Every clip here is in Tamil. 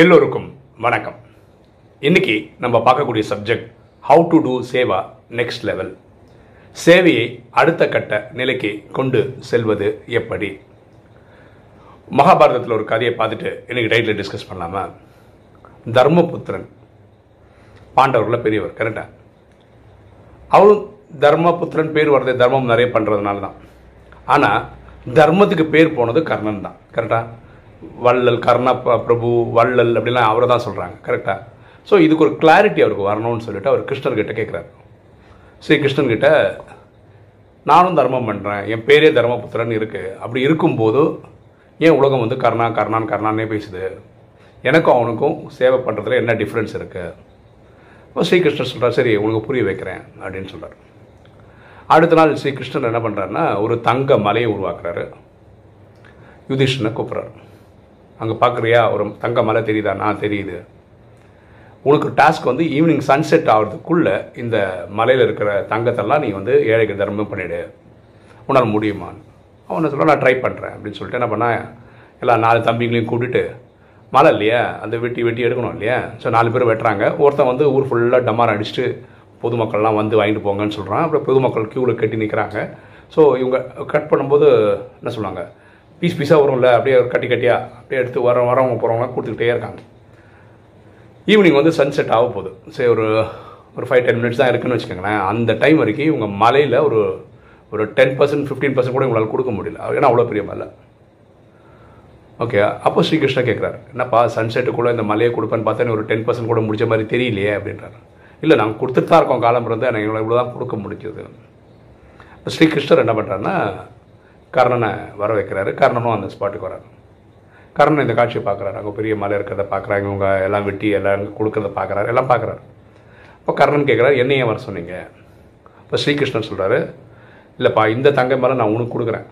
எல்லோருக்கும் வணக்கம். இன்னைக்கு நம்ம பார்க்கக்கூடிய subject how to do Seva next level சேவையை அடுத்த கட்ட நிலைக்கு கொண்டு செல்வது எப்படி? மகாபாரதத்தில் ஒரு கதையை பார்த்துட்டு இன்னைக்கு டைட்டில் டிஸ்கஸ் பண்ணலாமா? தர்மபுத்திரன். பாண்டவர்களில் பெரியவர் கரெக்டா அவரும் தர்மபுத்திரன் பேர் வர்றது தர்மம் நிறைய பண்ணுறதுனால தான் ஆனால் தர்மத்துக்கு பேர் போனது கர்ணன் தான் கரெக்டாக வள்ளல் கர்ண ப- பிரபு வள்ளல் அப்படிலாம் அவரை தான் சொல்கிறாங்க கரெக்டாக ஸோ இதுக்கு ஒரு கிளாரிட்டி அவருக்கு வரணும்னு சொல்லிட்டு அவர் கிருஷ்ணர்கிட்ட கேட்குறாரு ஸ்ரீ கிருஷ்ணன்கிட்ட நானும் தர்மம் பண்ணுறேன் என் பேரே தர்மபுத்திரன் இருக்குது அப்படி இருக்கும்போது ஏன் உலகம் வந்து கர்ணா கர்ணான் கர்ணானே பேசுது? எனக்கும் அவனுக்கும் சேவை பண்ணுறதுல என்ன டிஃப்ரென்ஸ் இருக்குது இப்போ ஸ்ரீகிருஷ்ணர் சொல்கிறார் சரி உனக்கு புரிய வைக்கிறேன் அப்படின்னு சொல்கிறார் அடுத்த நாள் ஸ்ரீகிருஷ்ணர் என்ன பண்ணுறாருன்னா ஒரு தங்க மலையை உருவாக்குறாரு. யுதிஷ்ணனை கூப்பிட்றாரு. அங்கே பார்க்குறியா ஒரு தங்க மலை தெரியுதா? நான் தெரியுது. உனக்கு டாஸ்க் வந்து ஈவினிங் சன்செட் ஆகிறதுக்குள்ளே இந்த மலையில் இருக்கிற தங்கத்தெல்லாம் நீ வந்து ஏழைக்கு தர்மம் பண்ணிவிடு உன்னால் முடியுமான்னு அவனை சொல்ல நான் ட்ரை பண்ணுறேன் அப்படின்னு சொல்லிட்டு என்ன பண்ணேன்? எல்லா நாலு தம்பிங்களையும் கூட்டிட்டு மழை இல்லையா? அந்த வெட்டி வெட்டி எடுக்கணும் இல்லையா? ஸோ நாலு பேர் வெட்டுறாங்க. ஒருத்தன் வந்து ஊர் ஃபுல்லாக டமாரம் அடிச்சுட்டு பொதுமக்கள்லாம் வந்து வாங்கிட்டு போங்கன்னு சொல்கிறான் அப்புறம் பொதுமக்கள் க்யூவில் கட்டி நிற்கிறாங்க ஸோ இவங்க கட் பண்ணும்போது என்ன சொல்லுவாங்க? பீஸ் பீஸாக வரும்ல அப்படியே கட்டி கட்டியாக அப்படியே எடுத்து வர வரவங்க போகிறவங்களாம் கொடுத்துக்கிட்டே இருக்காங்க. ஈவினிங் வந்து சன்செட் ஆக போகுது. சரி ஒரு ஒரு ஃபைவ் டென் மினிட்ஸ் தான் இருக்குன்னு வச்சுக்கோங்களேன். அந்த டைம் வரைக்கும் இவங்க மலையில் ஒரு ஒரு டென் பர்சன்ட் ஃபிஃப்டீன் பர்சன்ட் கூட இவங்களால் கொடுக்க முடியல. ஏன்னா அவ்வளோ பெரிய மலை. ஓகே அப்போ ஸ்ரீகிருஷ்ணா கேட்குறாரு என்னப்பா சன்செட்டுக்குள்ளே இந்த மலையை கொடுப்பேன்னு பார்த்தா ஒரு டென் பர்சன்ட் கூட முடிச்ச மாதிரி தெரியலையே அப்படின்றாரு. இல்லை நாங்கள் கொடுத்துட்டு தான் இருக்கோம். காலம் பிறந்து எனக்கு இவ்வளோ இவ்வளோ தான் கொடுக்க முடிஞ்சது. இப்போ ஸ்ரீகிருஷ்ணர் என்ன பண்ணுறாருன்னா கர்ணனை வர வைக்கிறாரு கர்ணனும் அந்த ஸ்பாட்டுக்கு வராரு. கர்ணன் இந்த காட்சியை பார்க்குறாரு. அங்கே பெரிய மலை இருக்கிறத பார்க்குறாங்க. இவங்க எல்லாம் வெட்டி எல்லாம் கொடுக்கறத பார்க்குறாரு. எல்லாம் பார்க்குறாரு. அப்போ கர்ணன் கேட்குறாரு என்னையே வர சொன்னீங்க? இப்போ ஸ்ரீகிருஷ்ணன் சொல்கிறாரு இல்லைப்பா இந்த தங்க மேலே நான் உனக்கு கொடுக்குறேன்.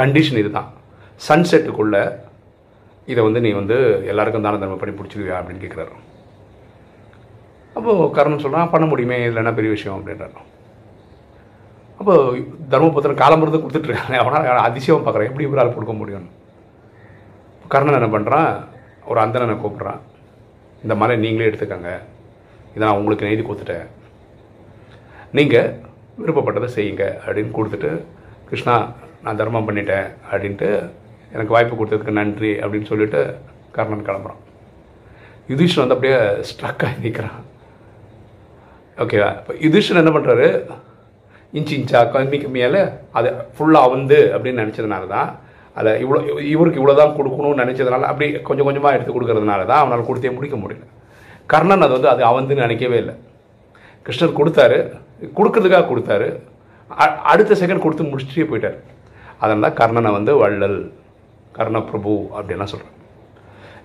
கண்டிஷன் இதுதான். சன்செட்டுக்குள்ளே இதை வந்து நீ வந்து எல்லாருக்கும் தான தர்மம் பண்ணி பிடிச்சிருவியா அப்படின்னு கேட்குறாரு அப்போது கர்ணன் சொல்கிறான் பண்ண முடியுமே இல்லைன்னா பெரிய விஷயம் அப்படின்றாரு. அப்போ தர்மபுத்திரன் காலம்புறது கொடுத்துட்ருக்காங்க அவனால் அதிசயம் பார்க்குறேன். எப்படி இவரால் கொடுக்க முடியும்னு கர்ணன் என்ன பண்ணுறான் ஒரு அந்தனனை கூப்பிட்றான். இந்த மலை நீங்களே எடுத்துக்கங்க. இதை நான் உங்களுக்கு எழுதி கொடுத்துட்டேன். நீங்கள் விருப்பப்பட்டதை செய்யுங்க அப்படின்னு கொடுத்துட்டு கிருஷ்ணா நான் தர்மம் பண்ணிட்டேன் அப்படின்ட்டு எனக்கு வாய்ப்பு கொடுத்ததுக்கு நன்றி அப்படின்னு சொல்லிட்டு கர்ணன் கிளம்புறான். யுதிஷன் வந்து அப்படியே ஸ்ட்ரக் ஆகி நிற்கிறான் ஓகேவா இப்போ யுதிஷன் என்ன பண்ணுறாரு இன்ச் இன்ச்சாக கம்மி கம்மியால் அதை ஃபுல்லாக வந்து அப்படின்னு நினச்சதுனால தான் அதை இவ்வளோ இவருக்கு இவ்வளோ தான் கொடுக்கணும்னு நினச்சதுனால அப்படி கொஞ்சம் கொஞ்சமாக எடுத்து கொடுக்கறதுனால தான் அவனால் கொடுத்தே முடிக்க முடியல. கர்ணன் அது வந்து அது அவந்துன்னு நினைக்கவே இல்லை. கிருஷ்ணர் கொடுத்தாரு கொடுக்கறதுக்காக கொடுத்தாரு. அ- அடுத்த செகண்ட் கொடுத்து முடிச்சுட்டே போயிட்டார். அதனால் கர்ணனை வந்து வள்ளல் கர்ணபிரபு அப்படின்லாம் சொல்கிறேன்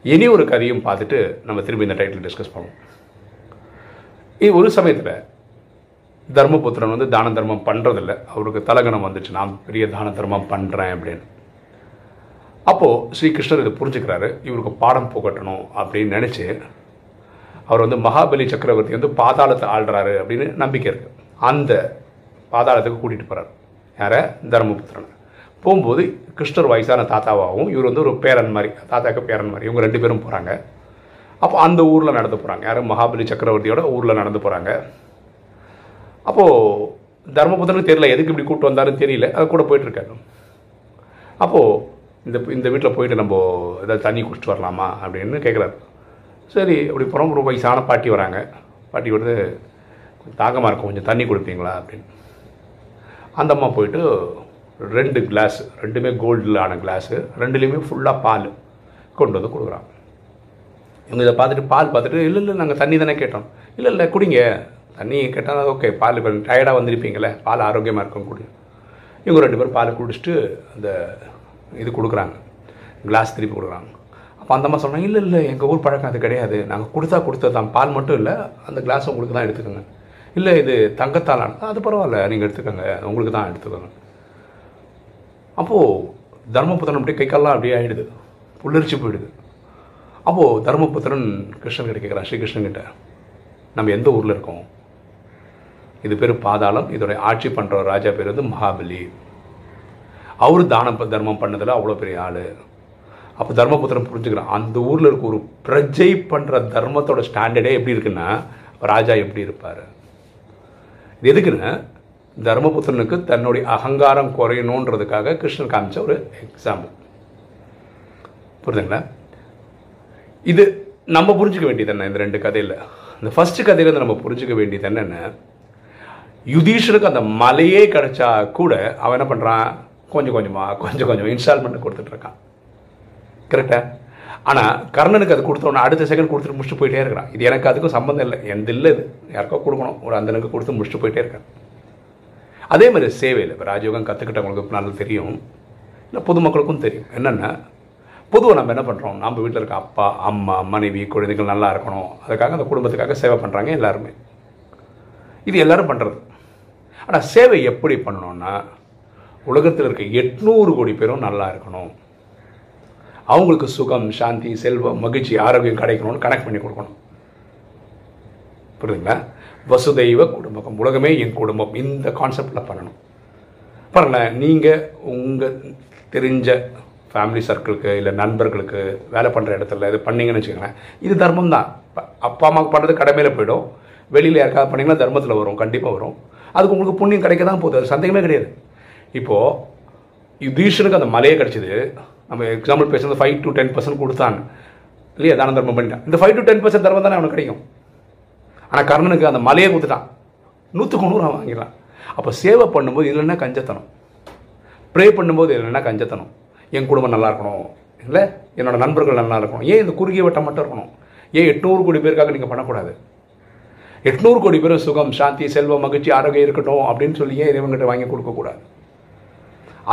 இனி ஒரு கதையும் பார்த்துட்டு நம்ம திரும்பி இந்த டைட்டில் டிஸ்கஸ் பண்ணுவோம். இது ஒரு சமயத்தில் தர்மபுத்திரன் வந்து தான தர்மம் பண்ணுறதில்ல அவருக்கு தலகணம் வந்துச்சு. நான் பெரிய தான தர்மம் பண்ணுறேன் அப்படின்னு. அப்போது ஸ்ரீகிருஷ்ணர் இதை புரிஞ்சுக்கிறாரு. இவருக்கு பாடம் புகட்டணும் அப்படின்னு நினச்சி அவர் வந்து மகாபலி சக்கரவர்த்தி வந்து பாதாளத்தை ஆள்றாரு அப்படின்னு நம்பிக்கை இருக்குது அந்த பாதாளத்துக்கு கூட்டிகிட்டு போகிறார் யாரை? தர்மபுத்திரனை. போகும்போது கிருஷ்ணர் வயசான தாத்தாவாகவும் இவர் வந்து ஒரு பேரன் மாதிரி தாத்தாக்கு பேரன் மாதிரி இவங்க ரெண்டு பேரும் போகிறாங்க அப்போ அந்த ஊரில் நடந்து போகிறாங்க யாரும் மகாபலி சக்கரவர்த்தியோட ஊரில் நடந்து போகிறாங்க அப்போது தர்மபுத்திரனுக்கு தெரியல எதுக்கு இப்படி கூப்பிட்டு வந்தாருன்னு தெரியல அது கூட போயிட்டுருக்காரு அப்போது இந்த இந்த வீட்டில் போயிட்டு நம்ம ஏதாவது தண்ணி குடிச்சிட்டு வரலாமா அப்படின்னு கேட்குறாரு சரி அப்படி புறம் ஒரு வயசான பாட்டி வராங்க. பாட்டி வந்து "கொஞ்சம் தாகமாக இருக்கும் கொஞ்சம் தண்ணி கொடுப்பீங்களா அப்படின்னு. அந்த அம்மா போயிட்டு ரெண்டு கிளாஸ் ரெண்டுமே கோல்டில் ஆன கிளாஸு ரெண்டுலேயுமே ஃபுல்லாக பால் கொண்டு வந்து கொடுக்குறாங்க. இவங்க இதை பார்த்துட்டு பால் பார்த்துட்டு இல்லை இல்லை நாங்கள் தண்ணி தானே கேட்டோம். இல்லை இல்லை குடிங்க. தண்ணி கேட்டால் ஓகே பால் இப்போ டயர்டாக வந்திருப்பீங்களே பால் ஆரோக்கியமாக இருக்கும் குடி இவங்க ரெண்டு பேரும் பால் குடிச்சிட்டு அந்த இது கொடுக்குறாங்க. கிளாஸ் திருப்பி கொடுக்குறாங்க. அப்போ அந்த மாதிரி சொன்னாங்க இல்லை இல்லை எங்கள் ஊர் பழக்கம் அது கிடையாது. நாங்கள் கொடுத்தா கொடுத்தது தான். பால் மட்டும் இல்லை அந்த கிளாஸ் உங்களுக்கு தான் எடுத்துக்கோங்க. இல்லை இது தங்கத்தால் அது பரவாயில்ல நீங்கள் எடுத்துக்கோங்க. உங்களுக்கு தான் எடுத்துக்கோங்க. அப்போது தர்மபுத்திரன் அப்படியே கைக்கெல்லாம் அப்படியே ஆகிடுது புல்லரிச்சு போயிடுது. அப்போது தர்மபுத்திரன் கிருஷ்ணன் கிட்ட கேட்குறான் ஸ்ரீகிருஷ்ணன் கிட்ட நம்ம எந்த ஊரில் இருக்கோம்? இது பேர் பாதாளம். இதோடைய ஆட்சி பண்ணுற ராஜா பேர் வந்து மகாபலி. அவர் தானம் தர்மம் பண்ணதில் அவ்வளோ பெரிய ஆள். அப்போ தர்மபுத்திரன் புரிஞ்சுக்கிறான் அந்த ஊரில் இருக்க ஒரு பிரஜை பண்ணுற தர்மத்தோட ஸ்டாண்டர்டே எப்படி இருக்குன்னா ராஜா எப்படி இருப்பார்? இது எதுக்குன்னா தர்மபுத்திரனுக்கு தன்னுடைய அகங்காரம் குறையணுன்றதுக்காக கிருஷ்ணன் காமிச்ச ஒரு எக்ஸாம்பிள் புரியுதுங்களா இது நம்ம புரிஞ்சுக்க வேண்டியது என்ன இந்த ரெண்டு கதையில்? இந்த ஃபர்ஸ்ட் கதையிலேருந்து நம்ம புரிஞ்சுக்க வேண்டியது என்னென்ன யுதீஷருக்கு அந்த மலையே கிடைச்சா கூட அவன் என்ன பண்ணுறான் கொஞ்சம் கொஞ்சமாக கொஞ்சம் கொஞ்சம் இன்ஸ்டால்மெண்ட் கொடுத்துட்ருக்கான் கரெக்டா ஆனால் கர்ணனுக்கு அது கொடுத்தோன்னே அடுத்த செகண்ட் கொடுத்துட்டு முடிச்சுட்டு போயிட்டே இருக்கிறான். இது எனக்கு அதுக்கும் சம்மந்தம் இல்லை. எந்த இல்லை இது. யாருக்கோ கொடுக்கணும். ஒரு அந்தனுக்கு கொடுத்து முடிச்சுட்டு போயிட்டே இருக்கான். அதே மாதிரி சேவையில் இப்போ ராஜயோகம் கற்றுக்கிட்டவங்களுக்கு நல்லா தெரியும். இல்லை பொதுமக்களுக்கும் தெரியும். என்னென்னா பொதுவாக நம்ம என்ன பண்ணுறோம் நம்ம வீட்டில் இருக்க அப்பா அம்மா மனைவி குழந்தைகள் நல்லா இருக்கணும். அதுக்காக அந்த குடும்பத்துக்காக சேவை பண்ணுறாங்க எல்லாருமே. இது எல்லாரும் பண்ணுறது ஆனால் சேவை எப்படி பண்ணணும்னா உலகத்தில் இருக்க எட்நூறு கோடி பேரும் நல்லா இருக்கணும். அவங்களுக்கு சுகம் சாந்தி செல்வம் மகிழ்ச்சி ஆரோக்கியம் கிடைக்கணும்னு கனெக்ட் பண்ணி கொடுக்கணும். புரியுதுங்களா? வசுதெய்வ குடும்பம். உலகமே என் குடும்பம். இந்த கான்செப்டில் பண்ணணும். பாருங்களேன் நீங்கள் உங்கள் தெரிஞ்ச ஃபேமிலி சர்க்கிளுக்கு இல்லை நண்பர்களுக்கு வேலை பண்ணுற இடத்துல இது பண்ணீங்கன்னு வச்சுக்கோங்களேன் இது தர்மம் தான் அப்பா அம்மாவுக்கு பண்ணுறது கடமையில் போயிடும். வெளியில் யாருக்காவது பண்ணிங்கன்னா தர்மத்தில் வரும். கண்டிப்பாக வரும். அதுக்கு உங்களுக்கு புண்ணியம் கிடைக்க தான் போகுது. அது சந்தேகமே கிடையாது. இப்போது யுதீஷனுக்கு அந்த மலையே கிடச்சிது. நம்ம எக்ஸாம்பிள் பேசுறது ஃபைவ் டு டென் பர்சன்ட் கொடுத்தான். இல்லையா? தான தர்மம் பண்ணிட்டான். இந்த ஃபைவ் டு டென் பர்சன்ட் தர்மம் தானே அவனுக்கு கிடைக்கும். ஆனால் கர்ணனுக்கு அந்த மலையை கொடுத்துட்டான். நூற்றுக்கு நூறு அவன் வாங்கிடலாம் அப்போ சேவை பண்ணும்போது இல்லைன்னா கஞ்சத்தனம்? ப்ரே பண்ணும்போது இல்லைன்னா கஞ்சத்தனம்? என் குடும்பம் நல்லா இருக்கணும். இல்லை? என்னோட நண்பர்கள் நல்லா இருக்கணும். ஏன் இந்த குறுகிய வட்டம் மட்டும் இருக்கணும்? ஏன் எட்நூறு கோடி பேருக்காக நீங்கள் பண்ணக்கூடாது? எட்நூறு கோடி பேர் சுகம் சாந்தி செல்வம் மகிழ்ச்சி ஆரோக்கியம் இருக்கட்டும் அப்படின்னு சொல்லி ஏன் இறைவன்கிட்ட வாங்கி கொடுக்கக்கூடாது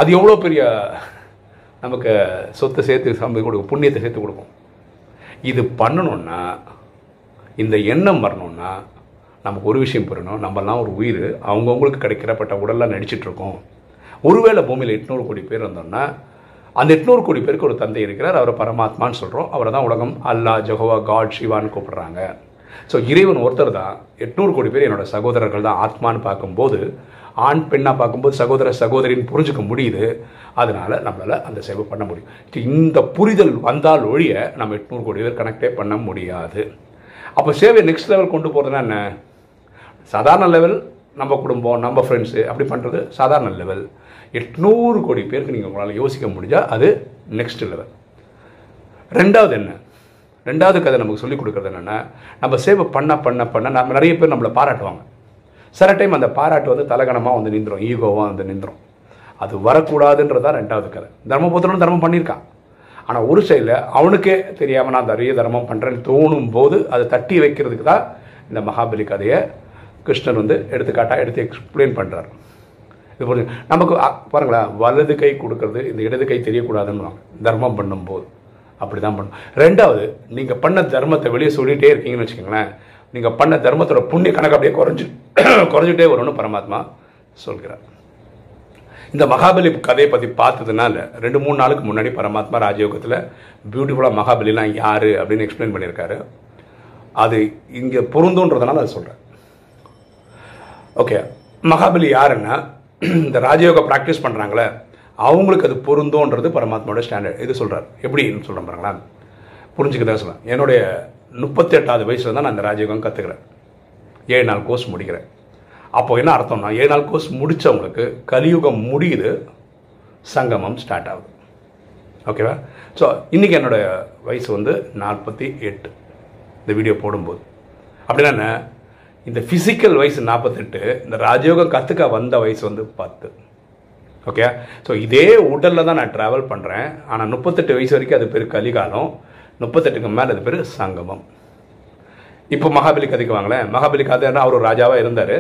அது எவ்வளோ பெரிய நமக்கு சொத்தை சேர்த்து சம்பி கொடுக்கும் புண்ணியத்தை சேர்த்து கொடுக்கும். இது பண்ணணும்னா இந்த எண்ணம் வரணும்னா நமக்கு ஒரு விஷயம் புரியணும். நம்மலாம் ஒரு உயிர் அவங்கவுங்களுக்கு கிடைக்கிறப்பட்ட உடலில் நடிச்சிட்ருக்கோம் ஒருவேளை பூமியில் எட்நூறு கோடி பேர் இருந்தோம்னா அந்த எட்நூறு கோடி பேருக்கு ஒரு தந்தை இருக்கிறார். அவரை பரமாத்மான்னு சொல்கிறோம் அவரை தான் உலகம் அல்லா ஜஹோவா காட் சிவான்னு கூப்பிட்றாங்க. ஸோ இறைவன் ஒருத்தர் தான் எட்நூறு கோடி பேர் என்னோட சகோதரர்கள் தான் ஆத்மான்னு பார்க்கும்போது ஆண் பெண்ணாக பார்க்கும்போது சகோதர சகோதரின்னு புரிஞ்சுக்க முடியுது. அதனால் நம்மளால் அந்த சேவை பண்ண முடியும். இந்த புரிதல் வந்தால் ஒழிய நம்ம எட்நூறு கோடி பேர் கனெக்டே பண்ண முடியாது. அப்போ சேவை நெக்ஸ்ட் லெவல் கொண்டு போகிறதுனா என்ன? சாதாரண லெவல் நம்ம குடும்பம் நம்ம ஃப்ரெண்ட்ஸு அப்படி பண்ணுறது சாதாரண லெவல் எட்நூறு கோடி பேருக்கு நீங்கள் உங்களால் யோசிக்க முடிஞ்சால் அது நெக்ஸ்ட் லெவல் ரெண்டாவது என்ன? ரெண்டாவது கதை நமக்கு சொல்லிக் கொடுக்குறது என்னென்னா நம்ம சேவை பண்ண பண்ண பண்ண நம்ம நிறைய பேர் நம்மளை பாராட்டுவாங்க. சில டைம் அந்த பாராட்டு வந்து தலகணமாக வந்து நின்றுடும் ஈகோவாக வந்து நின்றுடும் அது வரக்கூடாதுன்றதான் ரெண்டாவது கதை. தர்மபுத்திரனும் தர்மம் பண்ணியிருக்கான். ஆனால் ஒரு சைடில் அவனுக்கே தெரியாமல் நான் நிறைய தர்மம் பண்ணுறேன்னு தோணும் போது அதை தட்டி வைக்கிறதுக்கு தான் இந்த மகாபலி கதையை கிருஷ்ணன் வந்து எடுத்துக்காட்டாக எடுத்து எக்ஸ்பிளைன் பண்ணுறாரு இது புரிஞ்சு நமக்கு பாருங்களேன் வலது கை கொடுக்கறது இந்த இடது கை தெரியக்கூடாதுன்னு தர்மம் பண்ணும்போது. அப்படி தான் பண்ணும். ரெண்டாவது நீங்கள் பண்ண தர்மத்தை வெளியே சொல்லிகிட்டே இருக்கீங்கன்னு வச்சுக்கோங்களேன் நீங்கள் பண்ண தர்மத்தோட புண்ணிய கணக்கு அப்படியே குறைஞ்சி குறைஞ்சிட்டே வரும்னு பரமாத்மா சொல்கிறார். இந்த மகாபலி கதையை பற்றி பார்த்ததுனால ரெண்டு மூணு நாளுக்கு முன்னாடி பரமாத்மா ராஜயோகத்தில் பியூட்டிஃபுல்லாக மகாபலிலாம் யார் அப்படின்னு எக்ஸ்பிளைன் பண்ணியிருக்காரு. அது இங்கே பொருந்தோன்றதுனால அதை சொல்கிறேன் ஓகே மகாபலி யாருன்னா இந்த ராஜயோக ப்ராக்டிஸ் பண்ணுறாங்களே அவங்களுக்கு அது பொருந்தோன்றது பரமாத்மாவோட ஸ்டாண்டர்ட் இது சொல்கிறார் எப்படின்னு சொல்கிறேன் பாருங்களேன் புரிஞ்சுக்கதான் சொல்கிறேன் என்னுடைய முப்பத்தெட்டாவது வயசில் தான் நான் இந்த ராஜயோகம் கற்றுக்கிறேன் ஏழு நாள் கோர்ஸ் முடிக்கிறேன். அப்போ என்ன அர்த்தம்னா ஏழு நாள் கோர்ஸ் முடித்தவங்களுக்கு கலியுகம் முடியுது சங்கமம் ஸ்டார்ட் ஆகுது. ஓகேவா ஸோ இன்றைக்கி என்னோட வயசு வந்து நாற்பத்தி எட்டு இந்த வீடியோ போடும்போது. அப்படின்னா இந்த ஃபிசிக்கல் வயசு நாற்பத்தெட்டு இந்த ராஜயோகம் கற்றுக்க வந்த வயசு வந்து பத்து. ஓகே ஸோ இதே உடலில் தான் நான் ட்ராவல் பண்ணுறேன் ஆனால் முப்பத்தெட்டு வயசு வரைக்கும் அது பேர் கலிகாலம். முப்பத்தெட்டுக்கு மேலே அது பேர் சங்கமம். இப்போ மகாபலி கதைக்கு வாங்களேன். மகாபலி கதைன்னா அவர் ராஜாவாக இருந்தார்.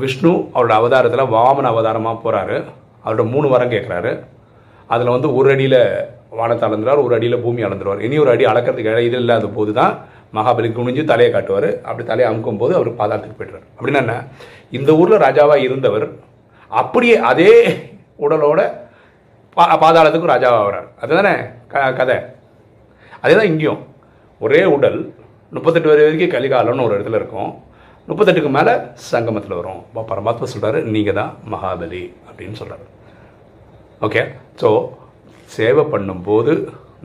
விஷ்ணு அவரோட அவதாரத்தில் வாமன அவதாரமாக போகிறாரு அவரோட மூணு வரம் கேட்குறாரு அதில் வந்து ஒரு அடியில் வானத்தை அளந்துருவார் ஒரு அடியில் பூமி அளந்துருவார். இனி ஒரு அடி அளக்கிறதுக்கு இடம் இது இல்லாத போது தான் மகாபலி குனிஞ்சு தலையை காட்டுவார். அப்படி தலையை அமுக்கும் போது அவர் பாதாளத்துக்கு போய்ட்டுறாரு அப்படின்னா என்ன? இந்த ஊரில் ராஜாவாக இருந்தவர் அப்படியே அதே உடலோட பா பாதாளத்துக்கும் ராஜாவாக வர்றார் அதுதானே? க கதை. அதே தான் இங்கேயும். ஒரே உடல் முப்பத்தெட்டு வரை வரைக்கும் கலிகாலம்னு ஒரு இடத்துல இருக்கும். முப்பத்தெட்டுக்கு மேலே சங்கமத்தில் வரும். அப்ப பரமாத்மா சொல்கிறாரு நீங்கள் தான் மகாபலி அப்படின்னு சொல்கிறாரு ஓகே? ஸோ சேவை பண்ணும்போது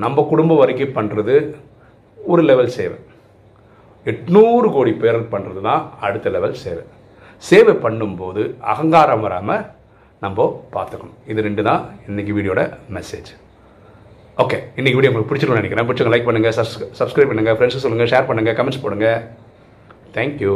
நம்ம குடும்பம் வரைக்கும் பண்ணுறது ஒரு லெவல் சேவை. எட்நூறு கோடி பேர் பண்ணுறது தான் அடுத்த லெவல் சேவை. சேவை பண்ணும்போது அகங்காரம் வராமல் நம்ம பார்த்துக்கணும். இது ரெண்டு தான் இன்றைக்கி வீடியோட மெசேஜ் ஓகே இன்றைக்கி வீடியோ உங்களுக்கு பிடிச்சிருக்கும்னு நினைக்கிறேன். பிடிச்சவங்க லைக் பண்ணுங்கள் சப்ஸ்கிரைப் பண்ணுங்கள் ஃப்ரெண்ட்ஸு சொல்லுங்கள் ஷேர் பண்ணுங்கள் கமெண்ட்ஸ் போடுங்க. தேங்க்யூ